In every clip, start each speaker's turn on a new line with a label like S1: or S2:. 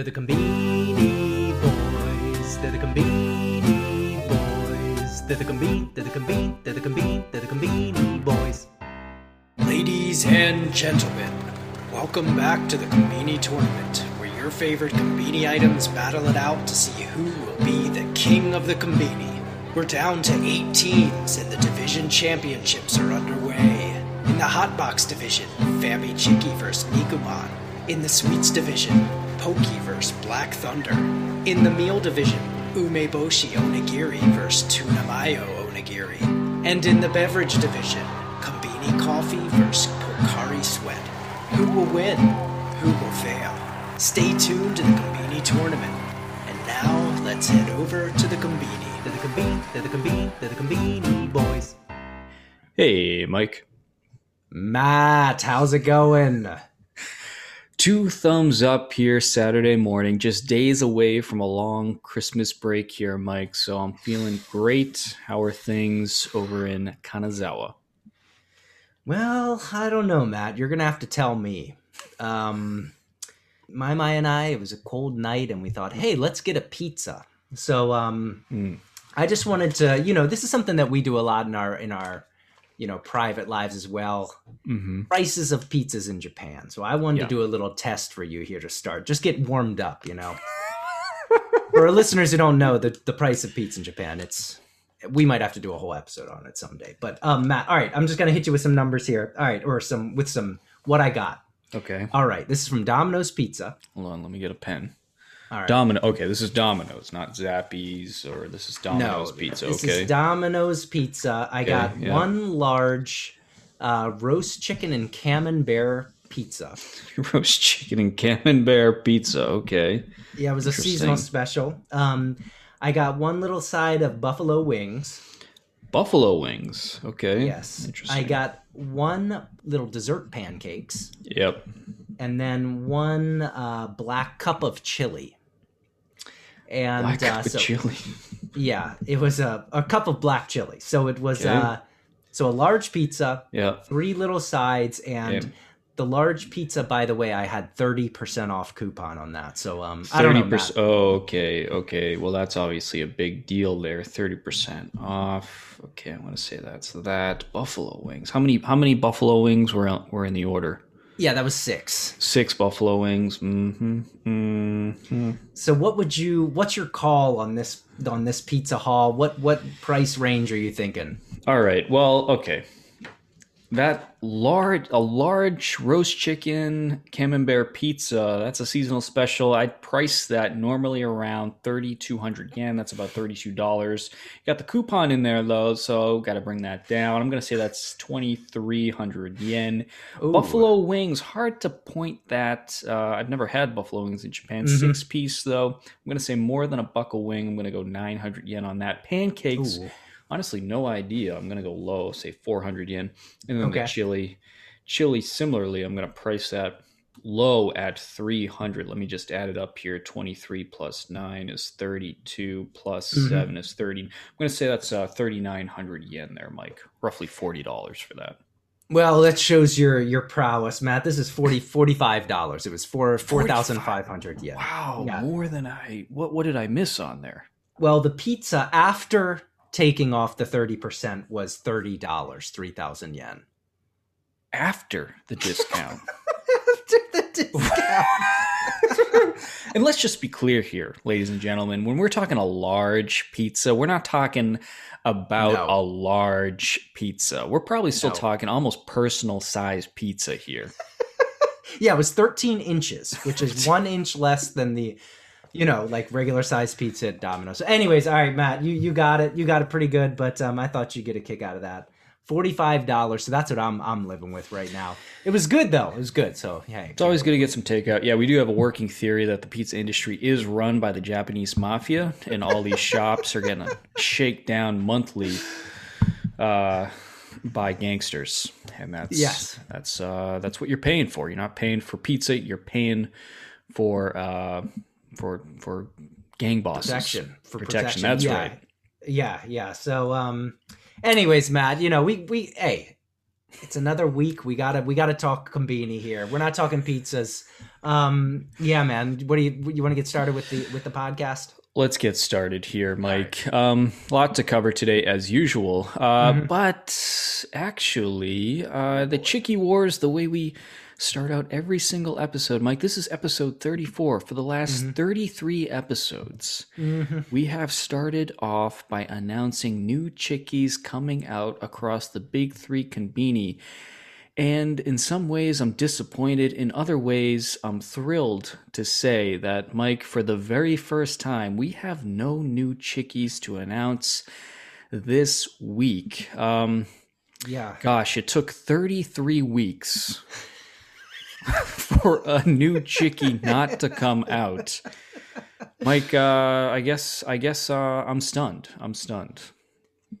S1: They're the Conbini Boys. They're the Conbini Boys. They're the Conbini. They're the Conbini. They're the Conbini. They're the Conbini Boys.
S2: Ladies and gentlemen, welcome back to the Conbini Tournament, where your favorite Conbini items battle it out to see who will be the king of the Conbini. We're down to eight teams, and the division championships are underway. In the Hotbox division, Fami Chicky vs. Nikuman. In the Sweets division, Pocky vs. Black Thunder. In the Meal division, Umeboshi Onigiri vs. Tuna Mayo Onigiri. And in the Beverage division, Conbini Coffee vs. Pocari Sweat. Who will win? Who will fail? Stay tuned to the Conbini tournament. And now, let's head over to the Conbini.
S1: They're the Conbini. They're the Conbini. They're the Conbini Boys.
S3: Hey, Mike.
S2: Matt, how's it going?
S3: Two thumbs up here Saturday morning, just days away from a long Christmas break here, Mike. So I'm feeling great. How are things over in Kanazawa?
S1: Well, I don't know, Matt. You're gonna have to tell me. Um, my Mai and I, it was a cold night, and we thought, hey, let's get a pizza. So, um,
S3: Mm.
S1: I just wanted to, you know, this is something that we do a lot in our in our, you know, private lives as well.
S3: Mm-hmm.
S1: Prices of pizzas in Japan. So I wanted
S3: Yeah.
S1: to do a little test for you here to start. Just get warmed up, you know. for our listeners who don't know the the price of pizza in Japan, it's we might have to do a whole episode on it someday. But um, Matt, all right, I'm just gonna hit you with some numbers here. All right, or some with some what I got.
S3: Okay.
S1: All right, this is from Domino's Pizza.
S3: Hold on, let me get a pen.
S1: All right.
S3: Domino. Okay, this is Domino's, not Zappies, or this is Domino's Pizza. Okay.
S1: This
S3: okay.
S1: is Domino's Pizza. I
S3: Okay,
S1: got
S3: yeah.
S1: one large uh, roast chicken and camembert pizza.
S3: Roast chicken and camembert pizza. Okay.
S1: Yeah, it was a seasonal special. Um, I got one little side of buffalo wings.
S3: Buffalo wings. Okay.
S1: Yes.
S3: Interesting.
S1: I got one little dessert pancakes
S3: Yep.
S1: and then one uh, black cup of chili. And
S3: Black
S1: uh, so
S3: chili.
S1: yeah, it was a, a cup of black chili. So it was
S3: Okay.
S1: uh, so a large pizza,
S3: Yeah.
S1: three little sides, and
S3: Yeah.
S1: the large pizza. By the way, I had thirty percent off coupon on that. So um,
S3: Thirty percent. Oh, okay, okay. Well, that's obviously a big deal there. Thirty percent off. Okay, I'm gonna say that's that buffalo wings. How many? How many buffalo wings were were in the order?
S1: Yeah, that was six.
S3: Six buffalo wings. Mm-hmm. Mm-hmm.
S1: So what would you? What's your call on this on this pizza hall? What what price range are you thinking?
S3: All right. Well, okay. That large, a large roast chicken camembert pizza. That's a seasonal special. I'd price that normally around thirty two hundred yen. That's about thirty two dollars. Got the coupon in there though, so got to bring that down. I'm gonna say that's twenty three hundred yen.
S1: Ooh.
S3: Buffalo wings. Hard to point that. Uh, I've never had buffalo wings in Japan.
S1: Mhm.
S3: Six piece though. I'm gonna say more than a buckle wing. I'm gonna go nine hundred yen on that. Pancakes.
S1: Ooh.
S3: Honestly, no idea. I'm gonna go low, say 400 yen, and then
S1: Okay.
S3: the chili, chili. Similarly, I'm gonna price that low at 300. Let me just add it up here. 23 plus nine is 32. plus
S1: Mhm.
S3: seven is 30. I'm gonna say that's uh, 3,900 yen there, Mike. Roughly 40 dollars for that.
S1: Well, that shows your your prowess, Matt. This is 40 45 dollars. It was for four thousand five hundred yen.
S3: Wow,
S1: Yeah.
S3: more than I. What what did I miss on there?
S1: Well, the pizza after taking off the thirty percent was thirty dollars, three thousand yen.
S3: After the discount.
S1: after the discount.
S3: and let's just be clear here, ladies and gentlemen. When we're talking a large pizza, we're not talking about
S1: No.
S3: a large pizza. We're probably still
S1: No.
S3: talking almost personal size pizza here.
S1: yeah, it was thirteen inches, which is one inch less than the, you know, like regular size pizza at Domino's. So, anyways, all right, Matt, you you got it. You got it pretty good, but um, I thought you'd get a kick out of that. Forty five dollars. So that's what I'm I'm living with right now. It was good though. It was good. So hey,
S3: It's always good to get some takeout. Yeah, we do have a working theory that the pizza industry is run by the Japanese mafia, and all these shops are getting shake down monthly uh, by gangsters, and that's
S1: Yes.
S3: that's uh, that's what you're paying for. You're not paying for pizza. You're paying for uh, for for gang bosses
S1: protection for
S3: protection.
S1: protection.
S3: That's
S1: yeah.
S3: right.
S1: Yeah, yeah. So, um, anyways, Matt, you know, we we hey, it's another week. We gotta we gotta talk conbini here. We're not talking pizzas. Um, yeah, man. What do you you want to get started with the with the podcast?
S3: Let's get started here, Mike. A um, lot to cover today, as usual. Uh, mm-hmm. But actually, uh, the Chicky Wars, the way we start out every single episode, Mike, this is episode 34. For the last mm-hmm. 33 episodes, mm-hmm. we have started off by announcing new Chickies coming out across the big three Conbini. And in some ways, I'm disappointed. In other ways, I'm thrilled to say that, Mike, for the very first time, we have no new chickies to announce this week. Um,
S1: yeah.
S3: Gosh, it took 33 weeks for a new chickie not to come out. Mike, uh, I guess, I guess uh, I'm stunned. I'm stunned.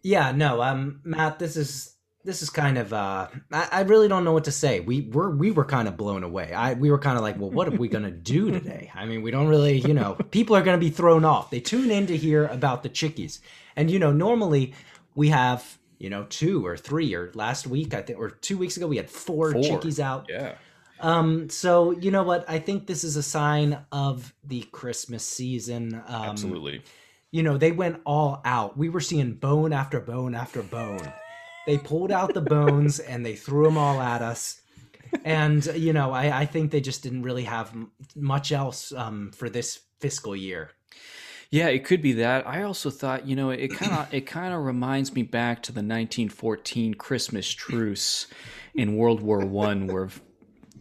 S1: Yeah, no, um, Matt, this is this is kind of uh I, I, really don't know what to say. We were we were kind of blown away. I we were kind of like, well, what are we gonna do today? I mean, we don't really, you know, people are gonna be thrown off. They tune in to hear about the chickies. And you know, normally we have, you know, two or three or last week I think or two weeks ago we had four, four. chickies out.
S3: Yeah.
S1: Um, so you know what? I think this is a sign of the Christmas season. Um,
S3: Absolutely.
S1: You know, they went all out. We were seeing bone after bone after bone they pulled out the bones and they threw them all at us. And you know, I, I think they just didn't really have much else um, for this fiscal year.
S3: Yeah, it could be that. I also thought, you know, it kind of it kind of reminds me back to the 1914 Christmas truce in World War One, where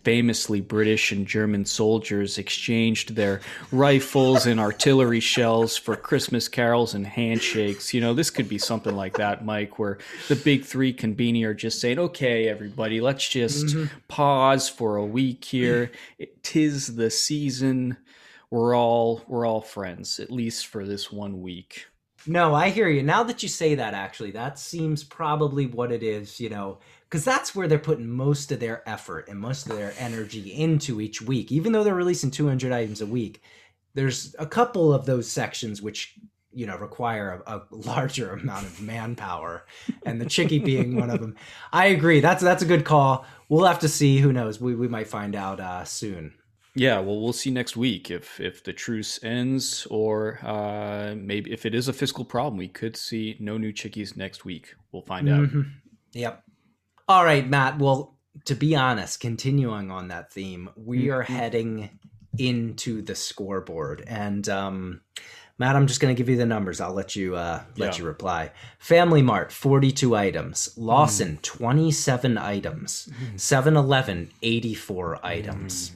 S3: famously British and German soldiers exchanged their rifles and artillery shells for Christmas carols and handshakes. You know, this could be something like that, Mike, where the big three convene are just saying, okay, everybody, let's just mm-hmm. pause for a week here. Tis the season. We're all we're all friends, at least for this one week.
S1: No, I hear you. Now that you say that, actually, that seems probably what it is. You know, because that's where they're putting most of their effort and most of their energy into each week. Even though they're releasing 200 items a week, there's a couple of those sections which you know require a, a larger amount of manpower, and the chickie being one of them. I agree. That's that's a good call. We'll have to see. Who knows? We we might find out uh, soon.
S3: Yeah, well, we'll see next week if if the truce ends, or uh, maybe if it is a fiscal problem, we could see no new chickies next week. We'll find mm-hmm. out.
S1: Yep. All right, Matt. Well, to be honest, continuing on that theme, we mm-hmm. are heading into the scoreboard, and um, Matt, I'm just going to give you the numbers. I'll let you uh, let yeah. you reply. Family Mart, 42 items. Lawson, mm. 27 items. Mm. 7-Eleven, 84 items. Mm.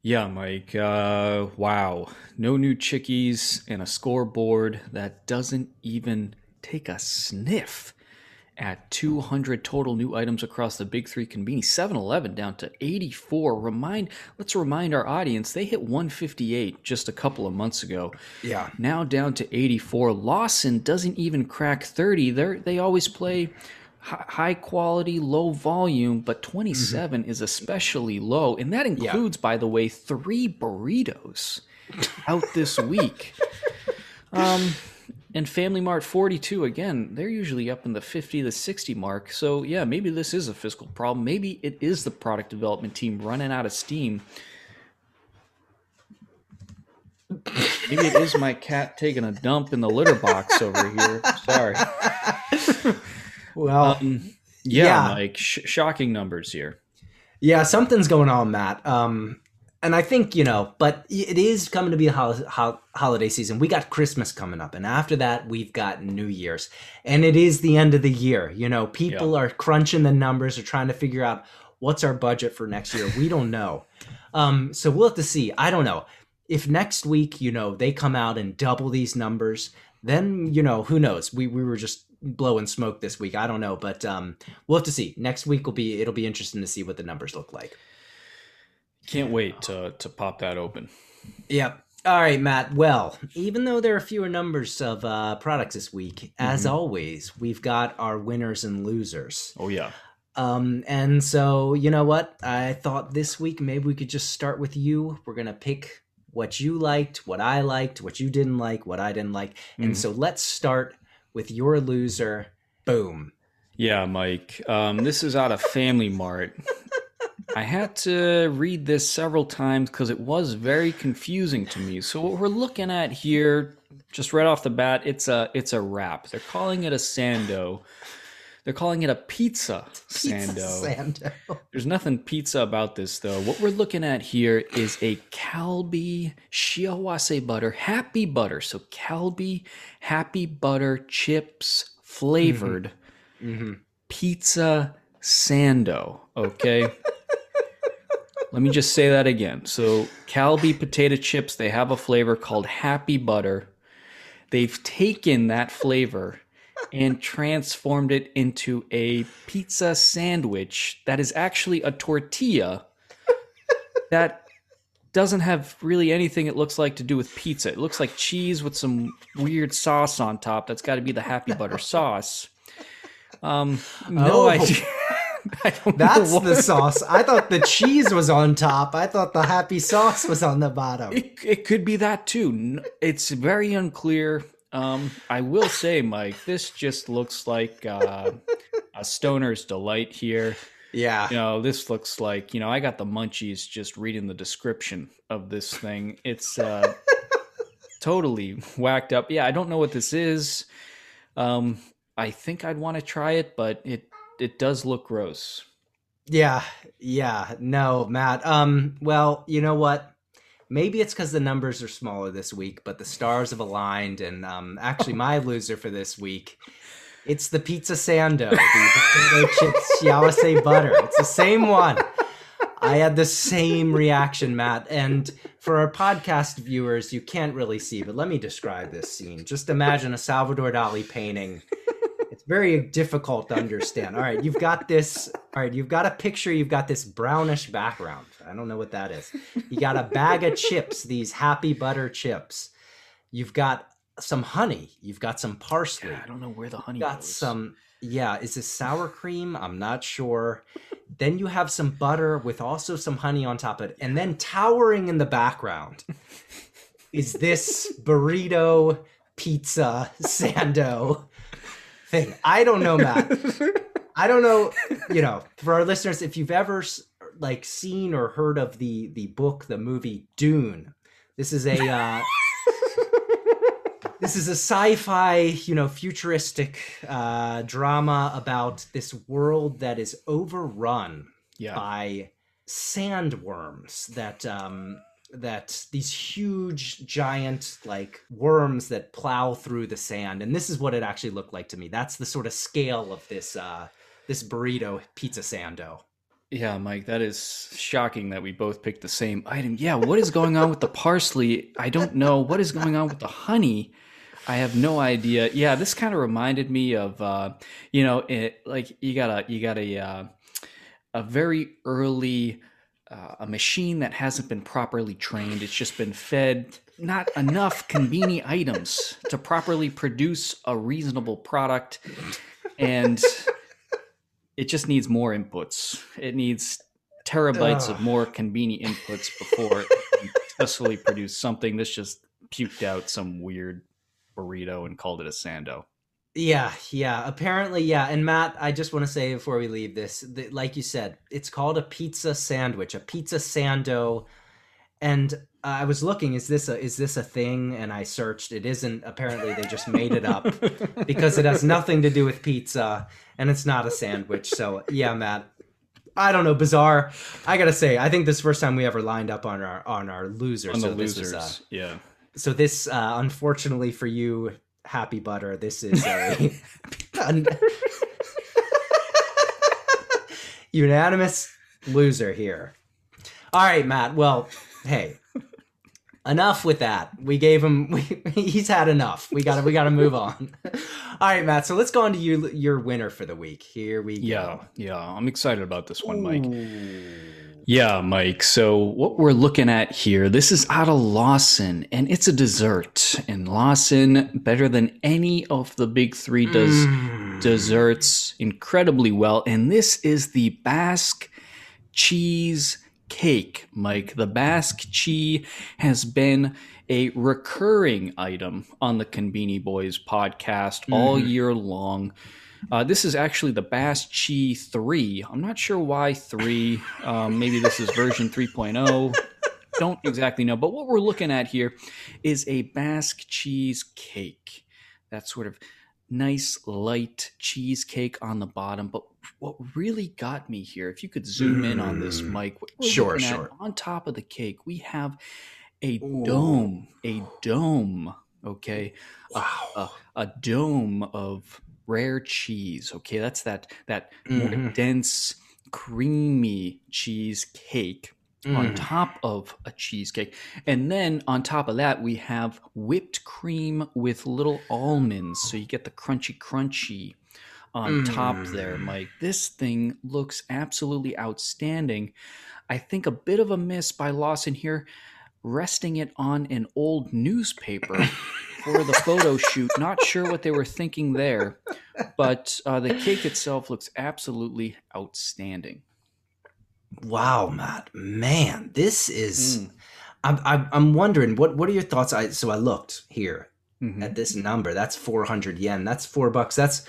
S3: Yeah, Mike. Uh, wow. No new chickies and a scoreboard that doesn't even take a sniff at 200 total new items across the big three conbini 7-eleven down to 84 remind let's remind our audience they hit 158 just a couple of months ago.
S1: Yeah.
S3: Now down to 84 lawson doesn't even crack 30 they they always play high quality low volume but 27 mm-hmm. is especially low. And that includes yeah. by the way three burritos out this week. Um and Family Mart 42, again, they're usually up in the 50 to 60 mark. So, yeah, maybe this is a fiscal problem. Maybe it is the product development team running out of steam. Maybe it is my cat taking a dump in the litter box over here. Sorry.
S1: Well, um,
S3: yeah, yeah, like sh- shocking numbers here.
S1: Yeah, something's going on, Matt. Um, and I think you know, but it is coming to be a ho- ho- holiday season. We got Christmas coming up, and after that, we've got New Year's, and it is the end of the year. You know, people yeah. are crunching the numbers, are trying to figure out what's our budget for next year. We don't know, um, so we'll have to see. I don't know if next week, you know, they come out and double these numbers. Then you know, who knows? We we were just blowing smoke this week. I don't know, but um, we'll have to see. Next week will be it'll be interesting to see what the numbers look like.
S3: Can't wait to to pop that open.
S1: Yep. All right, Matt. Well, even though there are fewer numbers of uh, products this week, mm-hmm. as always, we've got our winners and losers.
S3: Oh yeah.
S1: Um, and so you know what? I thought this week maybe we could just start with you. We're gonna pick what you liked, what I liked, what you didn't like, what I didn't like, and mm-hmm. so let's start with your loser. Boom.
S3: Yeah, Mike. Um, this is out of Family Mart. I had to read this several times because it was very confusing to me. So what we're looking at here, just right off the bat, it's a it's a wrap. They're calling it a sando. They're calling it a pizza,
S1: Pizza
S3: sando.
S1: Sando.
S3: There's nothing pizza about this though. What we're looking at here is a Calbee Shiawase butter, happy butter. So Calbee happy butter chips flavored
S1: Mhm.
S3: pizza sando. Okay. Let me just say that again. So Calbee potato chips, they have a flavor called happy butter. They've taken that flavor and transformed it into a pizza sandwich that is actually a tortilla that doesn't have really anything it looks like to do with pizza. It looks like cheese with some weird sauce on top. That's got to be the happy butter sauce. Um, no
S1: Oh.
S3: idea. I don't
S1: That's the sauce. I thought the cheese was on top. I thought the happy sauce was on the bottom.
S3: It, it could be that too. It's very unclear. Um, I will say, Mike, this just looks like uh, a stoner's delight here.
S1: Yeah.
S3: You know, this looks like you know I got the munchies just reading the description of this thing. It's uh, totally whacked up. Yeah, I don't know what this is. Um, I think I'd want to try it, but it it does look gross.
S1: Yeah. Yeah. No, Matt. Um, well, you know what? Maybe it's because the numbers are smaller this week, but the stars have aligned, and um, actually, my loser for this week, it's the pizza sando, the potato chips shiawase butter. It's the same one. I had the same reaction, Matt. And for our podcast viewers, you can't really see, but let me describe this scene. Just imagine a Salvador Dali painting. Very difficult to understand. All right, you've got this. All right, you've got a picture. You've got this brownish background. I don't know what that is. You got a bag of chips, these happy butter chips. You've got some honey. You've got some parsley.
S3: I don't know where the honey
S1: got
S3: goes.
S1: some yeah is this sour cream i'm not sure then you have some butter with also some honey on top of it and then towering in the background is this burrito pizza sando thing i don't know matt i don't know you know for our listeners if you've ever like seen or heard of the the book the movie dune this is a uh this is a sci-fi you know futuristic uh drama about this world that is overrun
S3: Yeah.
S1: by sandworms that um that these huge giant like worms that plow through the sand and this is what it actually looked like to me that's the sort of scale of this uh this burrito pizza sando
S3: Yeah, Mike, that is shocking that we both picked the same item. Yeah, what is going on with the parsley? I don't know. What is going on with the honey? I have no idea. Yeah, this kind of reminded me of uh, you know, it like you got a you got a uh, a very early uh, a machine that hasn't been properly trained. It's just been fed not enough convenient items to properly produce a reasonable product and it just needs more inputs. It needs terabytes of more convenient inputs before it can successfully produce something. This just puked out some weird burrito and called it a sando.
S1: Yeah, yeah. Apparently, yeah. And Matt, I just want to say before we leave this, that, like you said, it's called a pizza sandwich, a pizza sando. And uh, I was looking, is this a is this a thing? And I searched. It isn't. Apparently, they just made it up because it has nothing to do with pizza, and it's not a sandwich. So yeah, Matt. I don't know, bizarre. I gotta say, I think this is the first time we ever lined up on our on our losers.
S3: On the
S1: so
S3: losers,
S1: was, uh,
S3: yeah.
S1: so this uh unfortunately for you happy butter this is a un- unanimous loser here all right matt well hey enough with that we gave him we, he's had enough we gotta we gotta move on all right matt so let's go on to you your winner for the week here we go
S3: Yeah, yeah. I'm excited about this one, Mike.
S1: Ooh.
S3: Yeah, Mike. So what we're looking at here, this is out of Lawson, and it's a dessert. And Lawson, better than any of the big three, does
S1: Mm.
S3: desserts incredibly well. And this is the Basque cheese cake, Mike. The Basque cheese has been a recurring item on the Conbini Boys podcast all
S1: Mhm.
S3: year long. Uh, this is actually the Bask Chi 3. I'm not sure why 3. Um, maybe this is version 3.0. Don't exactly know. But what we're looking at here is a Basque cheesecake. That sort of nice, light cheesecake on the bottom. But what really got me here, if you could zoom in on this,
S1: Mm.
S3: Mike, we're
S1: Sure,
S3: at,
S1: sure.
S3: on top of the cake, we have a
S1: Ooh.
S3: dome, a dome, okay?
S1: Wow.
S3: a, a dome of rare cheese. Okay, that's that that more
S1: Mhm.
S3: dense, creamy cheesecake on
S1: Mm.
S3: top of a cheesecake, and then on top of that we have whipped cream with little almonds, so you get the crunchy, crunchy on top there,
S1: Mm.
S3: Mike. This thing looks absolutely outstanding. I think a bit of a miss by Lawson here, resting it on an old newspaper for the photo shoot. Not sure what they were thinking there, but uh, the cake itself looks absolutely outstanding.
S1: Wow, Matt. Man, this is.
S3: Mm.
S1: I'm, I'm I'm wondering what what are your thoughts? I so I looked here
S3: Mhm.
S1: at this number. That's 400 yen. That's four bucks. That's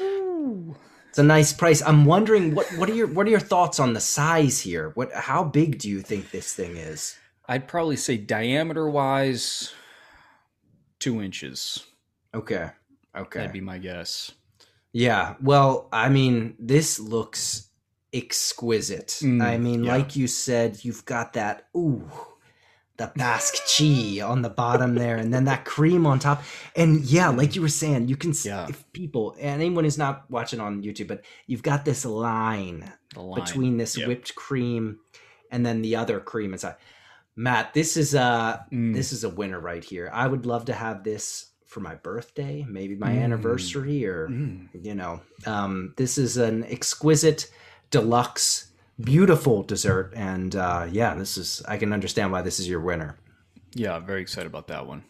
S1: it's a nice price. I'm wondering what what are your what are your thoughts on the size here? What how big do you think this thing is?
S3: I'd probably say diameter wise, two inches.
S1: Okay. Okay.
S3: That'd be my guess.
S1: Yeah. Well, I mean, this looks exquisite.
S3: Mm,
S1: I mean,
S3: yeah.
S1: like you said, you've got that ooh, the Basque cheese on the bottom there, and then that cream on top. And yeah, like you were saying, you can
S3: Yeah.
S1: if people and anyone who's not watching on YouTube, but you've got this line
S3: line.
S1: between this
S3: Yeah.
S1: whipped cream and then the other cream inside. Matt, this is a
S3: Mm.
S1: this is a winner right here. I would love to have this for my birthday, maybe my
S3: Mm.
S1: anniversary, or
S3: Mm.
S1: you know, um, this is an exquisite, deluxe, beautiful dessert, and uh, yeah, this is. I can understand why this is your winner.
S3: Yeah, very excited about that one.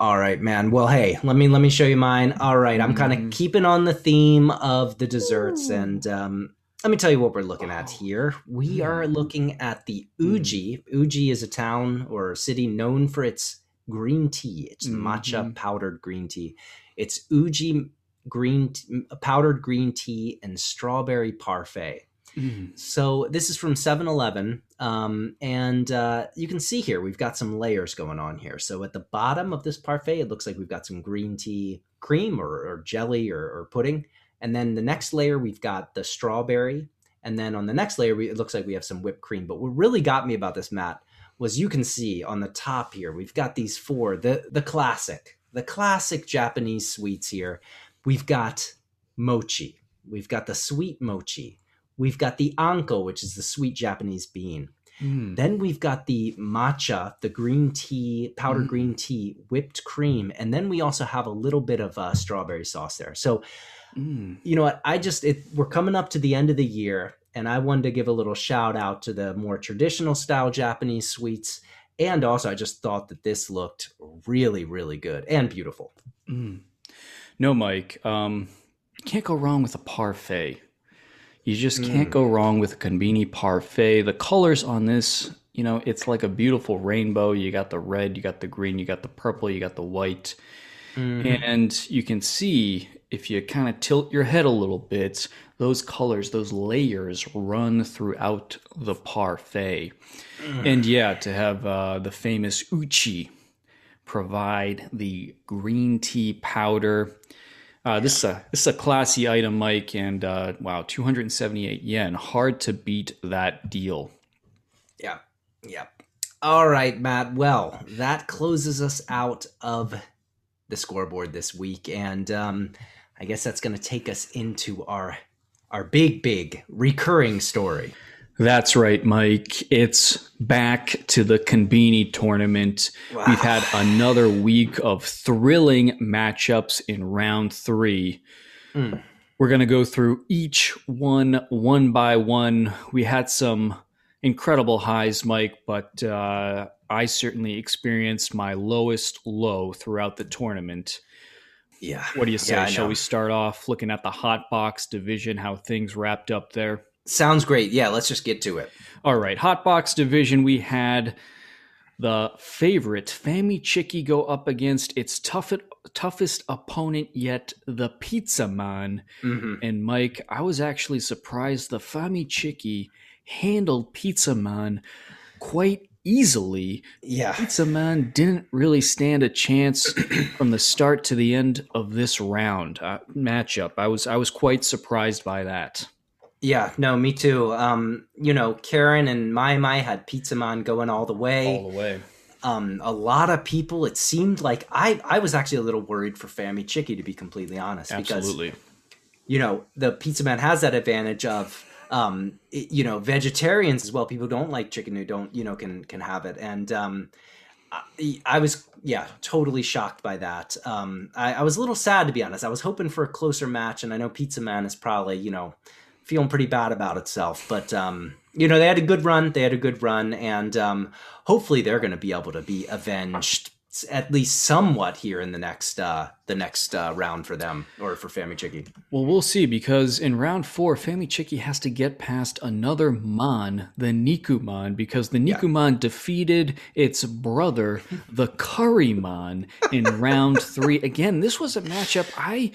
S1: All right, man. Well, hey, let me let me show you mine. All right, I'm kind of keeping on the theme of the desserts, and um, let me tell you what we're looking at here. We are
S3: Mm.
S1: looking at the Uji. Uji is a town or city known for its green tea. It's matcha
S3: Mhm.
S1: powdered green tea. It's Uji green t- powdered green tea and strawberry parfait.
S3: Mm.
S1: So this is from 7-Eleven, um, and uh, you can see here we've got some layers going on here. So at the bottom of this parfait, it looks like we've got some green tea cream or, or jelly or, or pudding, and then the next layer we've got the strawberry, and then on the next layer we, it looks like we have some whipped cream. But what really got me about this, Matt, was you can see on the top here we've got these four the the classic the classic Japanese sweets here. We've got mochi, we've got the sweet mochi. We've got the anko, which is the sweet Japanese bean.
S3: Mm.
S1: Then we've got the matcha, the green tea, powdered
S3: Mm.
S1: green tea, whipped cream, and then we also have a little bit of uh, strawberry sauce there. So
S3: Mm.
S1: you know what? I just it, we're coming up to the end of the year, and I wanted to give a little shout out to the more traditional style Japanese sweets, and also I just thought that this looked really, really good and beautiful.
S3: Mm. No, Mike. Um, you can't go wrong with a parfait. You just can't
S1: Mm.
S3: go wrong with a conbini parfait. The colors on this, you know, it's like a beautiful rainbow. You got the red, you got the green, you got the purple, you got the white.
S1: Mhm.
S3: And you can see if you kind of tilt your head a little bit, those colors, those layers run throughout the parfait. And yeah, to have uh, the famous Uji provide the green tea powder. Uh, this is a this is a classy item, Mike, and uh, wow, 278 yen. Hard to beat that deal.
S1: Yeah. Yeah. All right, Matt. Well, that closes us out of the scoreboard this week, and um, I guess that's going to take us into our our big, big recurring story.
S3: That's right, Mike. It's back to the Conbini tournament. We've had another week of thrilling matchups in round three.
S1: Mm.
S3: We're going to go through each one one by one. We had some incredible highs, Mike, but uh, I certainly experienced my lowest low throughout the tournament.
S1: Yeah.
S3: What do you say?
S1: Yeah,
S3: Shall we start off looking at the hot box division, how things wrapped up there?
S1: Sounds great. Yeah, let's just get to it.
S3: All right, hot box division. We had the favorite Fami Chicky go up against its toughest toughest opponent yet, the Pizza Man.
S1: Mm-hmm.
S3: And Mike, I was actually surprised the Fami Chicky handled Pizza Man quite easily.
S1: Yeah.
S3: Pizza Man didn't really stand a chance from the start to the end of this round uh, matchup. I was I was quite surprised by that.
S1: Yeah, no, me too. Um, you know, Karen and Mai Mai had Pizza Man going all the way.
S3: All the way.
S1: Um, a lot of people, it seemed like I, I was actually a little worried for Fami Chicky to be completely honest,
S3: Absolutely.
S1: because you know the Pizza Man has that advantage of um, you know vegetarians as well. People who don't like chicken who don't you know can can have it, and um, I, I was yeah totally shocked by that. Um, I, I was a little sad to be honest. I was hoping for a closer match, and I know Pizza Man is probably you know feeling pretty bad about itself. But um, you know, they had a good run. They had a good run, and um, hopefully, they're going to be able to be avenged at least somewhat here in the next uh, the next uh, round for them or for Fami Chicky.
S3: Well, we'll see because in round four, Fami Chicky has to get past another Mon, the Nikuman, because the Nikuman defeated its brother, the Currymon, in round three. Again, this was a matchup I.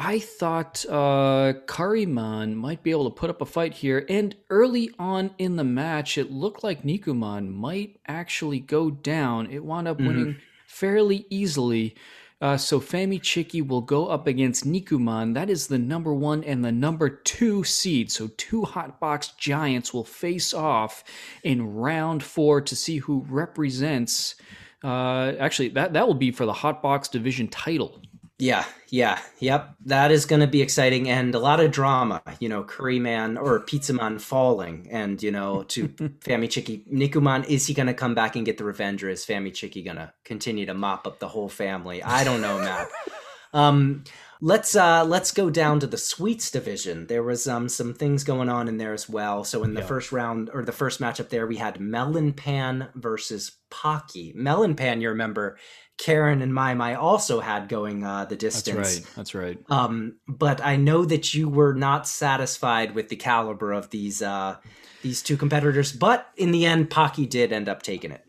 S3: I thought uh, Currymon might be able to put up a fight here, and early on in the match, it looked like Nikuman might actually go down. It wound up winning fairly easily. Uh, so Fami Chicky will go up against Nikuman. That is the number one and the number two seed. So two hotbox giants will face off in round four to see who represents. Uh, actually, that that will be for the hotbox division title.
S1: Yeah, yeah, yep. That is going to be exciting and a lot of drama. You know, Curry Man or Pizza Man falling, and you know, to Fami Chicky, Nikuman, is he going to come back and get the revenge, or is Fami Chicky going to continue to mop up the whole family? I don't know, Matt. um, let's uh, let's go down to the sweets division. There was um some things going on in there as well. So in the first round or the first matchup there, we had Melon Pan versus Pocky. Melon Pan, you remember. Karen and Mai Mai also had going uh, the distance.
S3: That's right. That's right.
S1: Um, but I know that you were not satisfied with the caliber of these uh, these two competitors. But in the end, Pocky did end up taking it.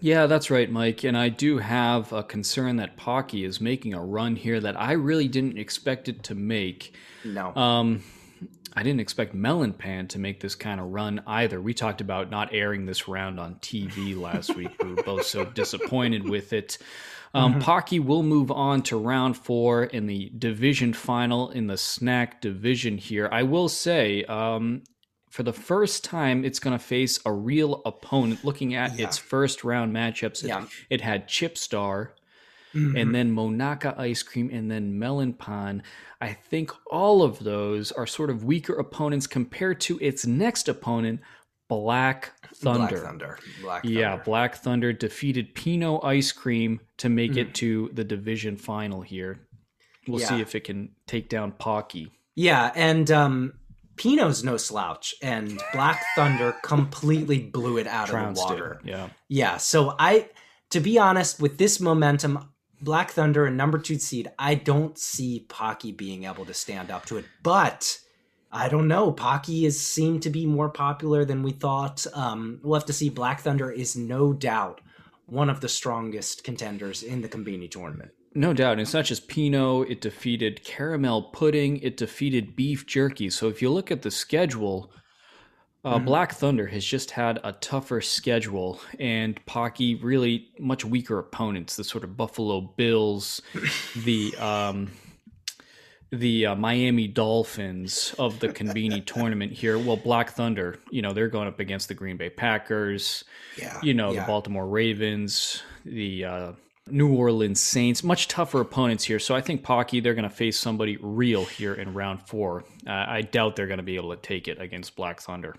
S3: Yeah, that's right, Mike. And I do have a concern that Pocky is making a run here that I really didn't expect it to make.
S1: No,
S3: Um, I didn't expect Melon Pan to make this kind of run either. We talked about not airing this round on TV last week. We were both so disappointed with it. Um, Pocky will move on to round four in the division final in the snack division here. I will say, um, for the first time, it's going to face a real opponent. Looking at
S1: Yeah.
S3: its first round matchups, it,
S1: Yeah.
S3: it had Chip Star,
S1: Mm-hmm.
S3: and then Monaka Ice Cream, and then Melon Pan. I think all of those are sort of weaker opponents compared to its next opponent, Black Thunder.
S1: Black Thunder. Black
S3: Yeah, Black Thunder defeated Pino Ice Cream to make
S1: Mm.
S3: it to the division final here. We'll see if it can take down Pocky.
S1: Yeah, and um, Pino's no slouch, and Black Thunder completely blew it out of the
S3: Trounced it.
S1: water.
S3: Yeah.
S1: Yeah, so I, to be honest, with this momentum, Black Thunder and number two seed, I don't see Pocky being able to stand up to it. But I don't know. Pocky is seemed to be more popular than we thought. Um, we'll have to see. Black Thunder is no doubt one of the strongest contenders in the Conbini tournament.
S3: No doubt. And it's not just Pino, it defeated caramel pudding, it defeated beef jerky. So if you look at the schedule, uh, Black Thunder has just had a tougher schedule, and Pocky really much weaker opponents. The sort of Buffalo Bills, the um, the uh, Miami Dolphins of the Conbini tournament here. Well, Black Thunder, you know, they're going up against the Green Bay Packers,
S1: Yeah,
S3: you know,
S1: yeah.
S3: the Baltimore Ravens, the uh, New Orleans Saints, much tougher opponents here. So I think Pocky, they're going to face somebody real here in round four. Uh, I doubt they're going to be able to take it against Black Thunder.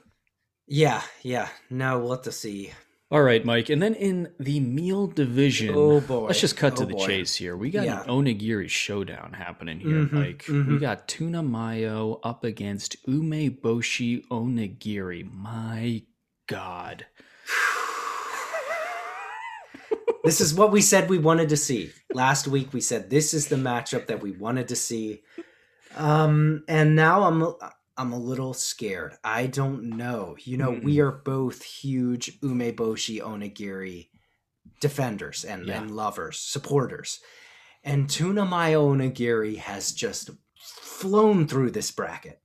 S1: Yeah, yeah. Now we'll have to see.
S3: All right, Mike. And then in the meal division,
S1: Oh, boy.
S3: let's just cut to
S1: Oh,
S3: the
S1: boy.
S3: chase here. We got
S1: Yeah.
S3: an onigiri showdown happening here,
S1: Mhm,
S3: Mike. We
S1: mhm.
S3: got tuna mayo up against umeboshi onigiri. My God.
S1: this is what we said we wanted to see. Last week we said this is the matchup that we wanted to see. Um and now I'm I'm a little scared. I don't know. You know,
S3: Mm-mm.
S1: we mm-hmm. are both huge umeboshi onigiri defenders and,
S3: Yeah.
S1: and lovers, supporters. And tuna mayo onigiri has just flown through this bracket.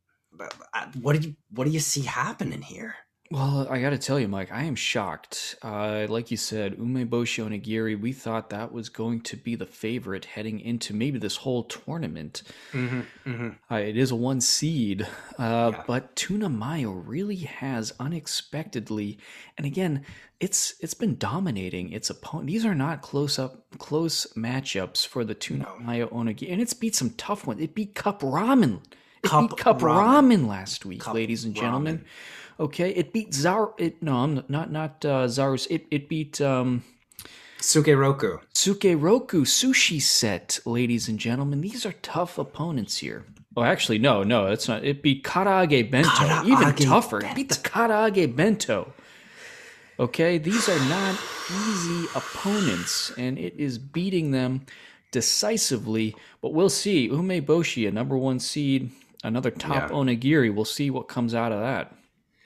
S1: What do you what do you see happening here?
S3: Well, I got to tell you, Mike, I am shocked. Uh, like you said, Umeboshi Onigiri, we thought that was going to be the favorite heading into maybe this whole tournament.
S1: Mm-hmm, mm-hmm.
S3: Uh, it is a one seed, uh,
S1: Yeah.
S3: but Tuna Mayo really has unexpectedly, and again, it's it's been dominating its opponent. These are not close up close matchups for the Tuna
S1: No.
S3: Mayo Onigiri, and it's beat some tough ones. It beat Cup Ramen. It
S1: Cup
S3: beat Cup
S1: Ramen.
S3: Ramen, last week,
S1: Cup
S3: ladies and gentlemen. Okay, it beat Zar. It no, I'm not not uh, Zarus. It it beat um,
S1: Sukeroku.
S3: Suke Roku sushi set, ladies and gentlemen. These are tough opponents here. Oh, actually, no, no, it's not. It beat Karaage Bento. Even
S1: Karaage
S3: tougher. It beat the Karaage Bento. Okay, these are not easy opponents, and it is beating them decisively. But we'll see. Umeboshi, a number one seed, another top
S1: Yeah.
S3: onigiri. We'll see what comes out of that.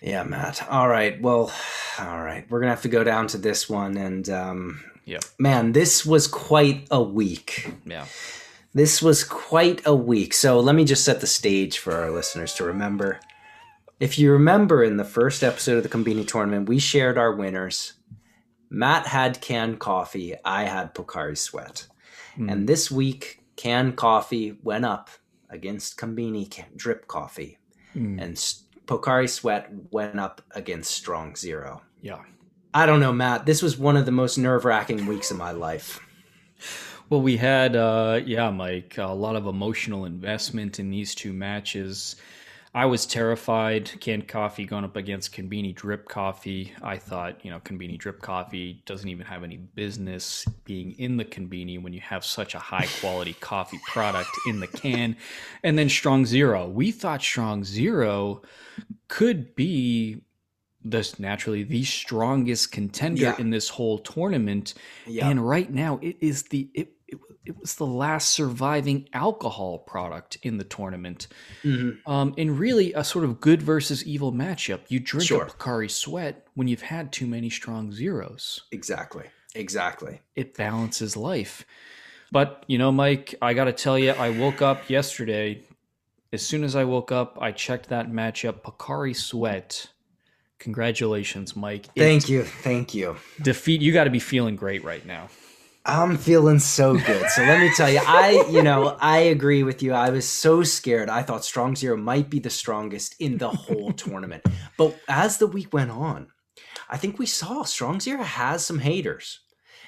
S1: Yeah, Matt. All right. Well, all right. We're gonna have to go down to this one, and um,
S3: Yeah,
S1: man, this was quite a week.
S3: yeah.
S1: This was quite a week. So let me just set the stage for our listeners to remember. If you remember in the first episode of the Conbini tournament, we shared our winners. Matt had canned coffee. I had Pocari Sweat.
S3: Hmm.
S1: And this week, canned coffee went up against Conbini drip coffee.
S3: Mm,
S1: And S- Pocari Sweat went up against Strong Zero.
S3: yeah.
S1: I don't know, Matt. This was one of the most nerve wracking weeks of my life.
S3: Well, we had, uh, yeah, Mike, a lot of emotional investment in these two matches. I was terrified. Canned coffee going up against Conbini drip coffee. I thought, you know, Conbini drip coffee doesn't even have any business being in the Conbini when you have such a high quality coffee product in the can. And then Strong Zero. We thought Strong Zero could be this naturally the strongest contender
S1: Yeah.
S3: in this whole tournament.
S1: Yeah.
S3: And right now, it is the it, it, was the last surviving alcohol product in the tournament.
S1: Mhm.
S3: Um, and really a sort of good versus evil matchup. You drink
S1: Sure.
S3: a Pocari Sweat when you've had too many strong zeros.
S1: Exactly. Exactly.
S3: It balances life. But you know, Mike, I got to tell you, I woke up yesterday. As soon as I woke up, I checked that matchup. Pocari Sweat. Congratulations, Mike. It
S1: Thank you. Thank you.
S3: Defeat. You got to be feeling great right now.
S1: I'm feeling so good. So let me tell you, I, you know, I agree with you. I was so scared. I thought Strong Zero might be the strongest in the whole tournament. But as the week went on, I think we saw Strong Zero has some haters.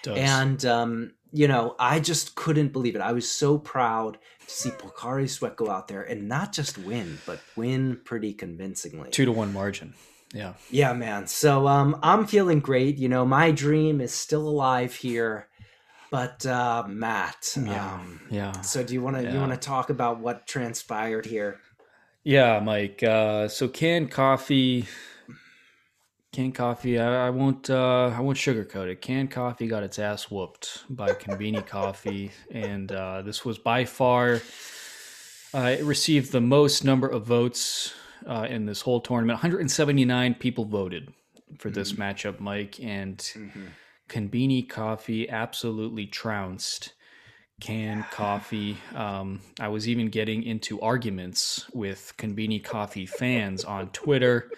S3: Does.
S1: And, um, you know, I just couldn't believe it. I was so proud to see Pocari Sweat go out there and not just win, but win pretty convincingly.
S3: two to one margin. Yeah.
S1: Yeah, man. So um, I'm feeling great. You know, my dream is still alive here. But uh, Matt,
S3: Yeah.
S1: um,
S3: Yeah.
S1: so do you want to you want to talk about what transpired here?
S3: Yeah, Mike. Uh, so canned coffee, canned coffee. I, I won't. Uh, I won't sugarcoat it. Canned coffee got its ass whooped by Conbini Coffee, and uh, this was by far. Uh, it received the most number of votes uh, in this whole tournament. 179 people voted for this matchup, Mike, and Conbini Coffee absolutely trounced canned coffee. Um, I was even getting into arguments with Conbini Coffee fans on Twitter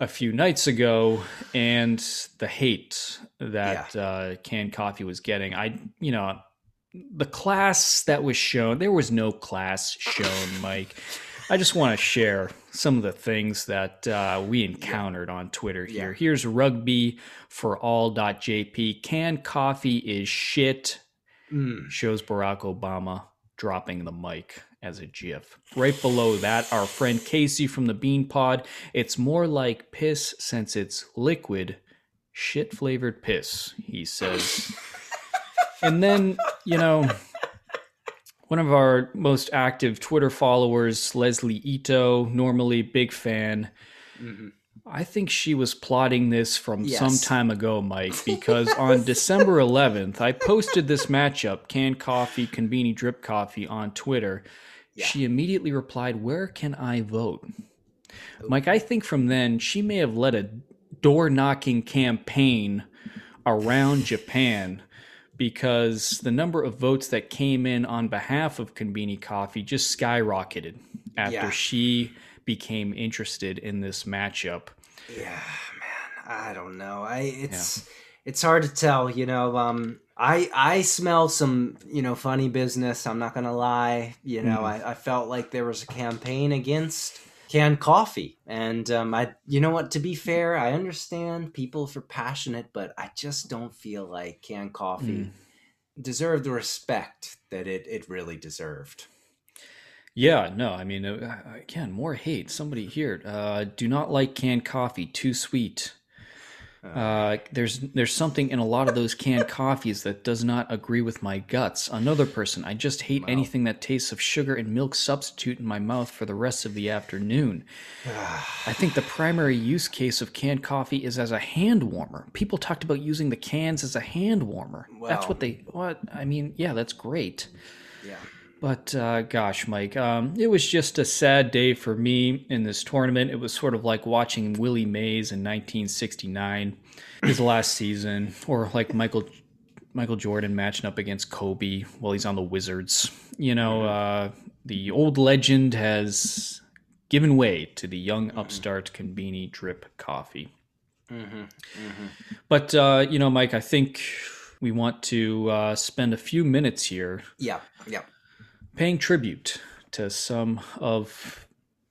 S3: a few nights ago, and the hate that uh, canned coffee was getting. I, you know, the class that was shown, there was no class shown, Mike. I just want to share some of the things that uh, we encountered on Twitter here.
S1: Yeah.
S3: Here's rugby for all.jp. Canned coffee is shit
S1: Mm.
S3: shows Barack Obama dropping the mic as a GIF. Right below that, our friend Casey from the Bean Pod. It's more like piss since it's liquid, shit flavored piss, he says. and then, you know, one of our most active Twitter followers, Leslie Ito, normally big fan.
S1: Mhm.
S3: I think she was plotting this from
S1: Yes.
S3: some time ago, Mike, because on December 11th, I posted this matchup, canned coffee, conbini drip coffee, on Twitter.
S1: Yeah.
S3: She immediately replied, Where can I vote? Mike, I think from then she may have led a door knocking campaign around Japan because the number of votes that came in on behalf of Conbini Coffee just skyrocketed after
S1: Yeah.
S3: she became interested in this matchup.
S1: Yeah, man. I don't know. I it's it's hard to tell, you know. Um I I smell some, you know, funny business, I'm not gonna lie. You know, I, I felt like there was a campaign against canned coffee. And um I you know what, to be fair, I understand people for passionate, but I just don't feel like canned coffee deserved the respect that it, it really deserved.
S3: Yeah, no, I mean, uh, again, more hate. Somebody here, uh, do not like canned coffee, too sweet. Uh, there's there's something in a lot of those canned coffees that does not agree with my guts. Another person, I just hate anything that tastes of sugar and milk substitute in my mouth for the rest of the afternoon. I think the primary use case of canned coffee is as a hand warmer. People talked about using the cans as a hand warmer. that's what they what I mean, yeah, that's great.
S1: Yeah.
S3: But uh, gosh, Mike, um, it was just a sad day for me in this tournament. It was sort of like watching Willie Mays in 1969, his last season, or like Michael Michael Jordan matching up against Kobe while he's on the Wizards. You know, uh, the old legend has given way to the young upstart Conbini drip coffee. But uh, you know, Mike, I think we want to uh, spend a few minutes here
S1: Yeah, yeah.
S3: Paying tribute to some of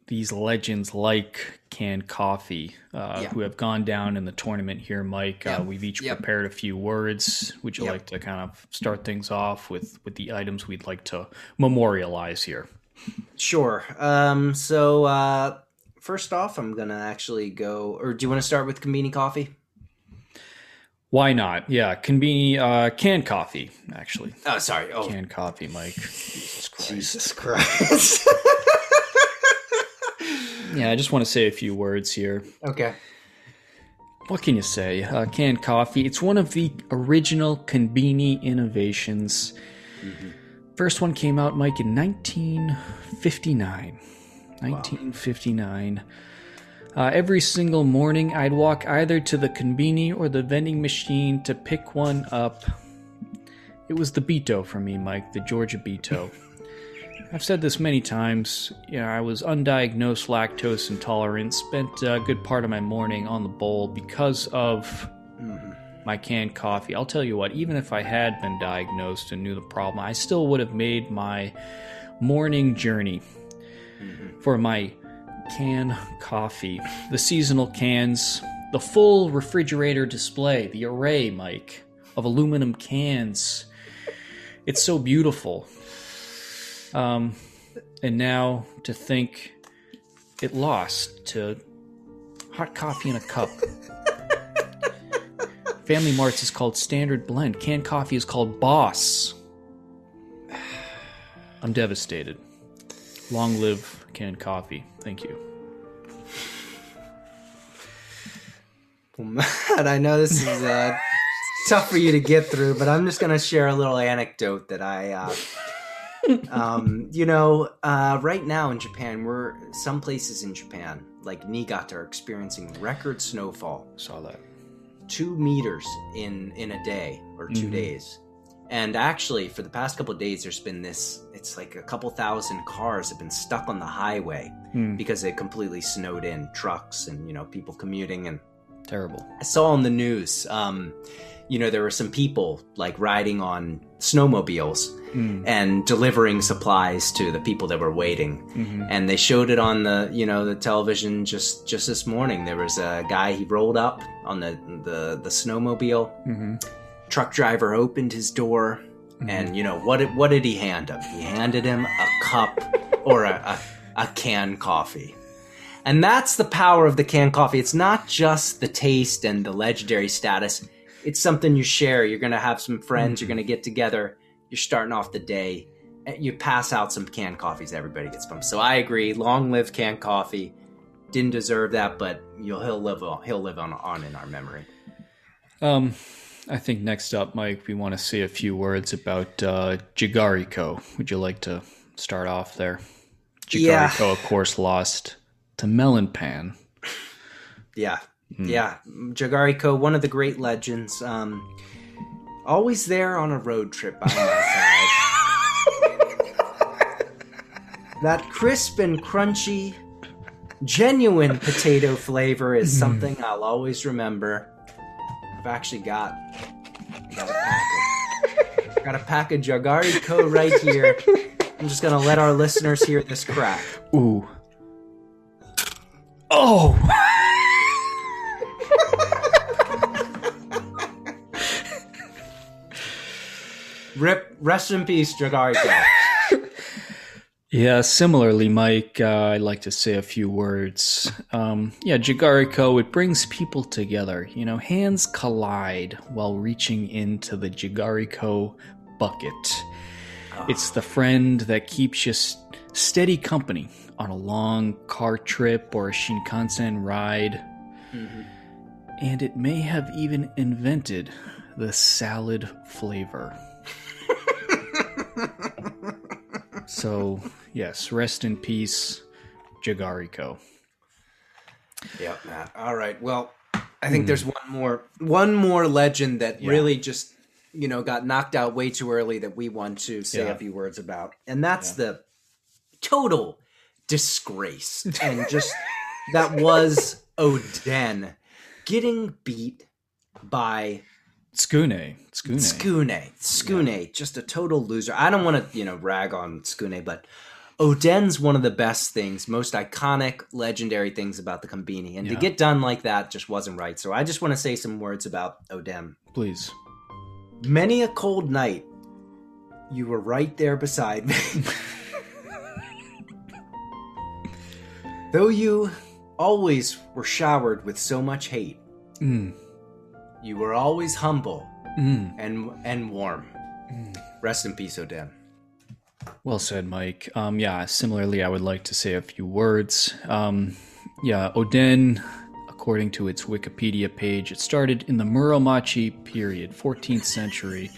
S3: these legends like canned coffee uh,
S1: Yeah.
S3: who have gone down in the tournament here mike
S1: Yeah.
S3: uh, we've each
S1: Yep.
S3: prepared a few words would you
S1: Yep.
S3: like to kind of start things off with with the items we'd like to memorialize here
S1: Sure. Um, so uh, first off, I'm gonna actually go. Or do you want to start with Conbini Coffee?
S3: why not yeah conbini uh canned coffee actually
S1: Oh, sorry. Oh,
S3: canned coffee mike jesus christ yeah i just want to say a few words here
S1: okay.
S3: what can you say? Uh, canned coffee. It's one of the original Conbini innovations. First one came out, Mike, in 1959. 1959. Uh, every single morning, I'd walk either to the Conbini or the vending machine to pick one up. It was the Beto for me, Mike, the Georgia Beto. I've said this many times. You know, I was undiagnosed lactose intolerant. Spent a good part of my morning on the bowl because of mm-hmm. my canned coffee. I'll tell you what. Even if I had been diagnosed and knew the problem, I still would have made my morning journey mm-hmm. for my can coffee. The seasonal cans, the full refrigerator display, the array, Mike, of aluminum cans. It's so beautiful. Um, and now to think it lost to hot coffee in a cup. Family Mart's is called Standard Blend. Canned coffee is called Boss. I'm devastated. Long live canned coffee. Thank you.
S1: Well, Matt, I know this is uh, tough for you to get through, but I'm just going to share a little anecdote that I, uh, um, you know, uh, right now in Japan, we're some places in Japan, like Niigata, are experiencing record snowfall,
S3: Saw that.
S1: two meters in in a day or 2
S3: Mhm.
S1: days. And actually, for the past couple of days, there's been this. It's like a couple thousand cars have been stuck on the highway
S3: Hmm,
S1: because it completely snowed in. Trucks and you know people commuting and
S3: terrible.
S1: I saw on the news, um, you know, there were some people like riding on snowmobiles
S3: Hmm,
S1: and delivering supplies to the people that were waiting.
S3: mhm.
S1: And they showed it on the, you know, the television just just this morning. There was a guy he rolled up on the the, the snowmobile.
S3: Mhm.
S1: Truck driver opened his door, and you know what? Did, what did he hand him? He handed him a cup or a, a, a canned coffee. And that's the power of the canned coffee. It's not just the taste and the legendary status. It's something you share. You're going to have some friends. You're going to get together. You're starting off the day. You pass out some canned coffees. Everybody gets pumped. So I agree. Long live canned coffee. Didn't deserve that, but you'll he'll live on. He'll live on on in our memory.
S3: Um, I think next up, Mike, we want to say a few words about uh, Jagariko. Would you like to start off there?
S1: Yeah.
S3: Jagariko, of course, lost to Melon Pan.
S1: Yeah, yeah. Jagariko, one of the great legends. Um, always there on a road trip by my side. that crisp and crunchy, genuine potato flavor is something I'll always remember. I've actually got, got a pack of, got a pack of Jagariko right here. I'm just gonna let our listeners hear this crack.
S3: Ooh. Oh.
S1: Rip, rest in peace, Jagariko.
S3: Yeah, similarly, Mike, uh, I'd like to say a few words. Um, yeah, Jagariko, it brings people together. You know, hands collide while reaching into the Jagariko bucket. It's the friend that keeps you s- steady company on a long car trip or a Shinkansen ride. Mm-hmm. And it may have even invented the salad flavor. so, yes, rest in peace, Jagariko.
S1: Yep, Matt. All right. Well, I think hmm. there's one more one more legend that
S3: Yeah.
S1: really just you know got knocked out way too early that we want to say
S3: Yeah.
S1: a few words about, and that's the total disgrace and just that was Oden getting beat by
S3: Tsukune. Tsukune.
S1: Skune. Skune, just a total loser. I don't want to, you know, rag on Skune, but Oden's one of the best things, most iconic, legendary things about the Conbini. And to get done like that just wasn't right. So I just want to say some words about Oden.
S3: Please.
S1: Many a cold night, you were right there beside me. Though you always were showered with so much hate,
S3: Mm.
S1: you were always humble
S3: Mm.
S1: and and warm. Rest in peace, Oden.
S3: Well said, Mike. Um, yeah, similarly, I would like to say a few words. Um, yeah, Oden, according to its Wikipedia page, it started in the Muromachi period, 14th century.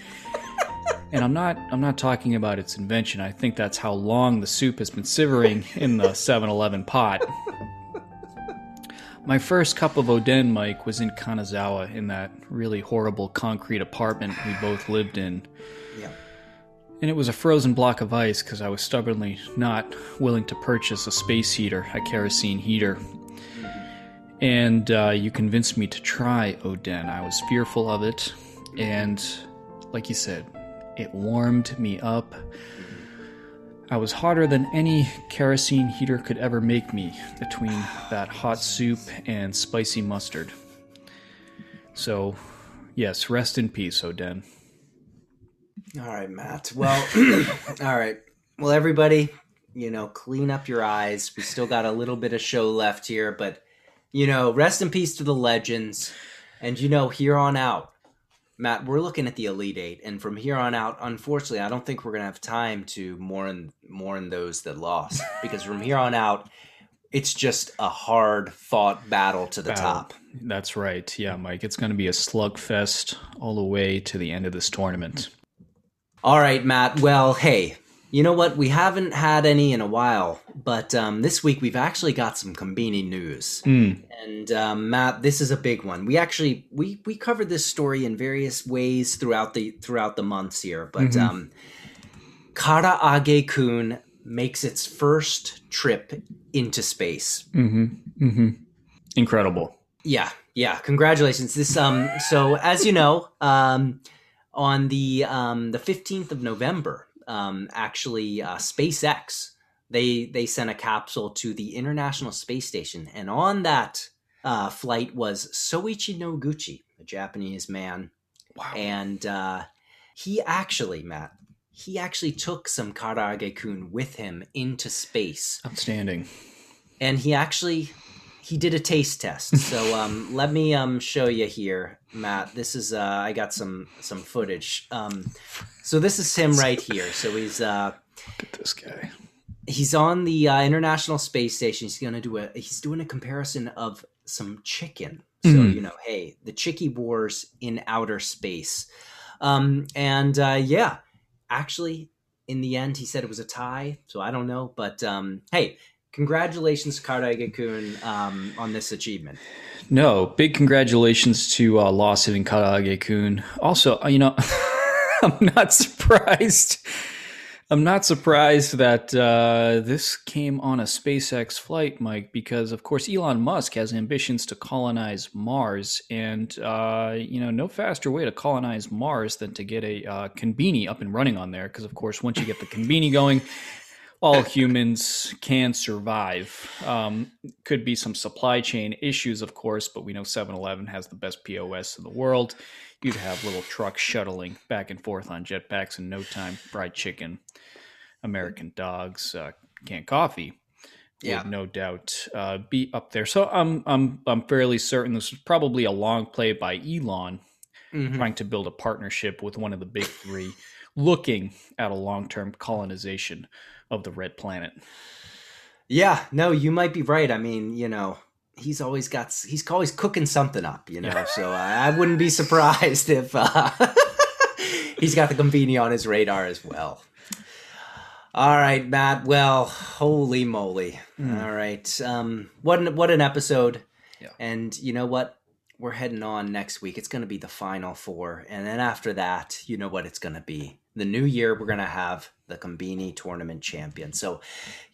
S3: And I'm not I'm not talking about its invention. I think that's how long the soup has been simmering in the 7-Eleven pot. My first cup of Oden, Mike, was in Kanazawa in that really horrible concrete apartment we both lived in.
S1: Yeah.
S3: And it was a frozen block of ice because I was stubbornly not willing to purchase a space heater, a kerosene heater. And uh, you convinced me to try Oden. I was fearful of it. And like you said, it warmed me up. I was hotter than any kerosene heater could ever make me between that hot soup and spicy mustard. So, yes, rest in peace, Oden.
S1: All right, Matt. Well, all right. Well, everybody, you know, clean up your eyes. We still got a little bit of show left here, but you know, rest in peace to the legends. And you know, here on out, Matt, we're looking at the Elite Eight, and from here on out, unfortunately, I don't think we're gonna have time to mourn mourn those that lost because from here on out, it's just a hard fought battle to the
S3: Battle.
S1: top.
S3: That's right. Yeah, Mike. It's going to be a slugfest all the way to the end of this tournament.
S1: All right, Matt. Well, hey, you know what? We haven't had any in a while, but um, this week we've actually got some Conbini news. And um, Matt, this is a big one. We actually we we covered this story in various ways throughout the throughout the months here, but um, Karaage Kun makes its first trip into space.
S3: mm-hmm Incredible.
S1: Yeah, yeah. Congratulations. This um so as you know, um on the um the 15th of November, um actually uh SpaceX they they sent a capsule to the International Space Station and on that uh flight was Soichi Noguchi, a Japanese man.
S3: Wow.
S1: And uh he actually, Matt, he actually took some Karaage Kun with him into space
S3: Outstanding.
S1: and he actually he did a taste test. So um let me um show you here matt. This is uh i got some some footage. Um so this is him right here. So he's uh
S3: Look at this guy.
S1: he's on the uh, international space station. He's gonna do a he's doing a comparison of some chicken. So
S3: Mhm.
S1: you know hey the chicky wars in outer space. Um and uh yeah actually in the end he said it was a tie. So i don't know but um hey congratulations, Karaage-kun, um, on this achievement.
S3: No, big congratulations to uh, Lost hitting Karaage-kun. Also, uh, you know, I'm not surprised. I'm not surprised that uh, this came on a SpaceX flight, Mike, because of course Elon Musk has ambitions to colonize Mars, and uh, you know, no faster way to colonize Mars than to get a uh, Conbini up and running on there. Because of course, once you get the Conbini going, all humans can survive. Um, could be some supply chain issues, of course, but we know 7-Eleven has the best POS in the world. You'd have little trucks shuttling back and forth on jetpacks in no time. Fried chicken, American dogs, uh, canned coffee.
S1: Yeah.
S3: would no doubt uh, be up there. So I'm I'm I'm fairly certain this was probably a long play by Elon
S1: Mhm.
S3: trying to build a partnership with one of the big three, looking at a long term colonization of the red planet.
S1: Yeah, no, you might be right. I mean, you know, he's always got he's always cooking something up, you know. So I, I wouldn't be surprised if uh, he's got the Conbini on his radar as well. All right, Matt. Well, holy moly! All right, um, what an, what an episode!
S3: Yeah.
S1: And you know what? We're heading on next week. It's going to be the final four, and then after that, you know what it's going to be. The new year, we're going to have the Conbini Tournament champion. So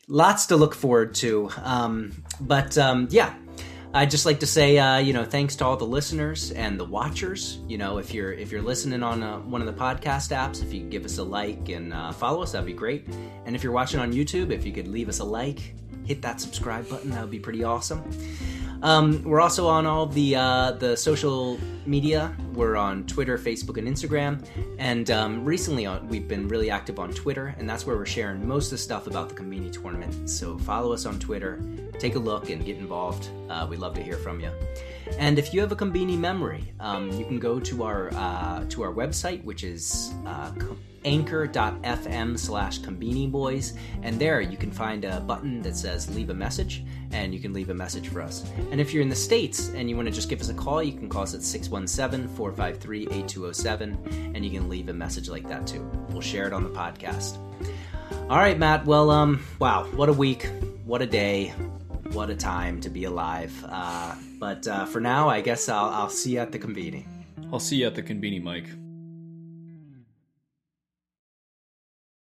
S1: lots to look forward to. Um, but um, yeah, I'd just like to say, uh, you know, thanks to all the listeners and the watchers. You know, if you're if you're listening on uh, one of the podcast apps, if you give us a like and uh, follow us, that'd be great. And if you're watching on YouTube, if you could leave us a like, hit that subscribe button, that would be pretty awesome. Um, we're also on all the uh, the social media. We're on Twitter, Facebook, and Instagram. And um, recently, on, we've been really active on Twitter, and that's where we're sharing most of the stuff about the Conbini tournament. So follow us on Twitter, take a look, and get involved. Uh, we'd love to hear from you. And if you have a Conbini memory, um, you can go to our uh, to our website, which is uh, anchor.fm slash Conbini Boys, and there you can find a button that says leave a message, and you can leave a message for us. And if you're in the States and you want to just give us a call, you can call us at 617 453 8207, and you can leave a message like that too. We'll share it on the podcast. All right, Matt. Well, um, wow, what a week, what a day, what a time to be alive. Uh, but uh, for now, I guess I'll, I'll see you at the convening.
S3: I'll see you at the Conbini, Mike.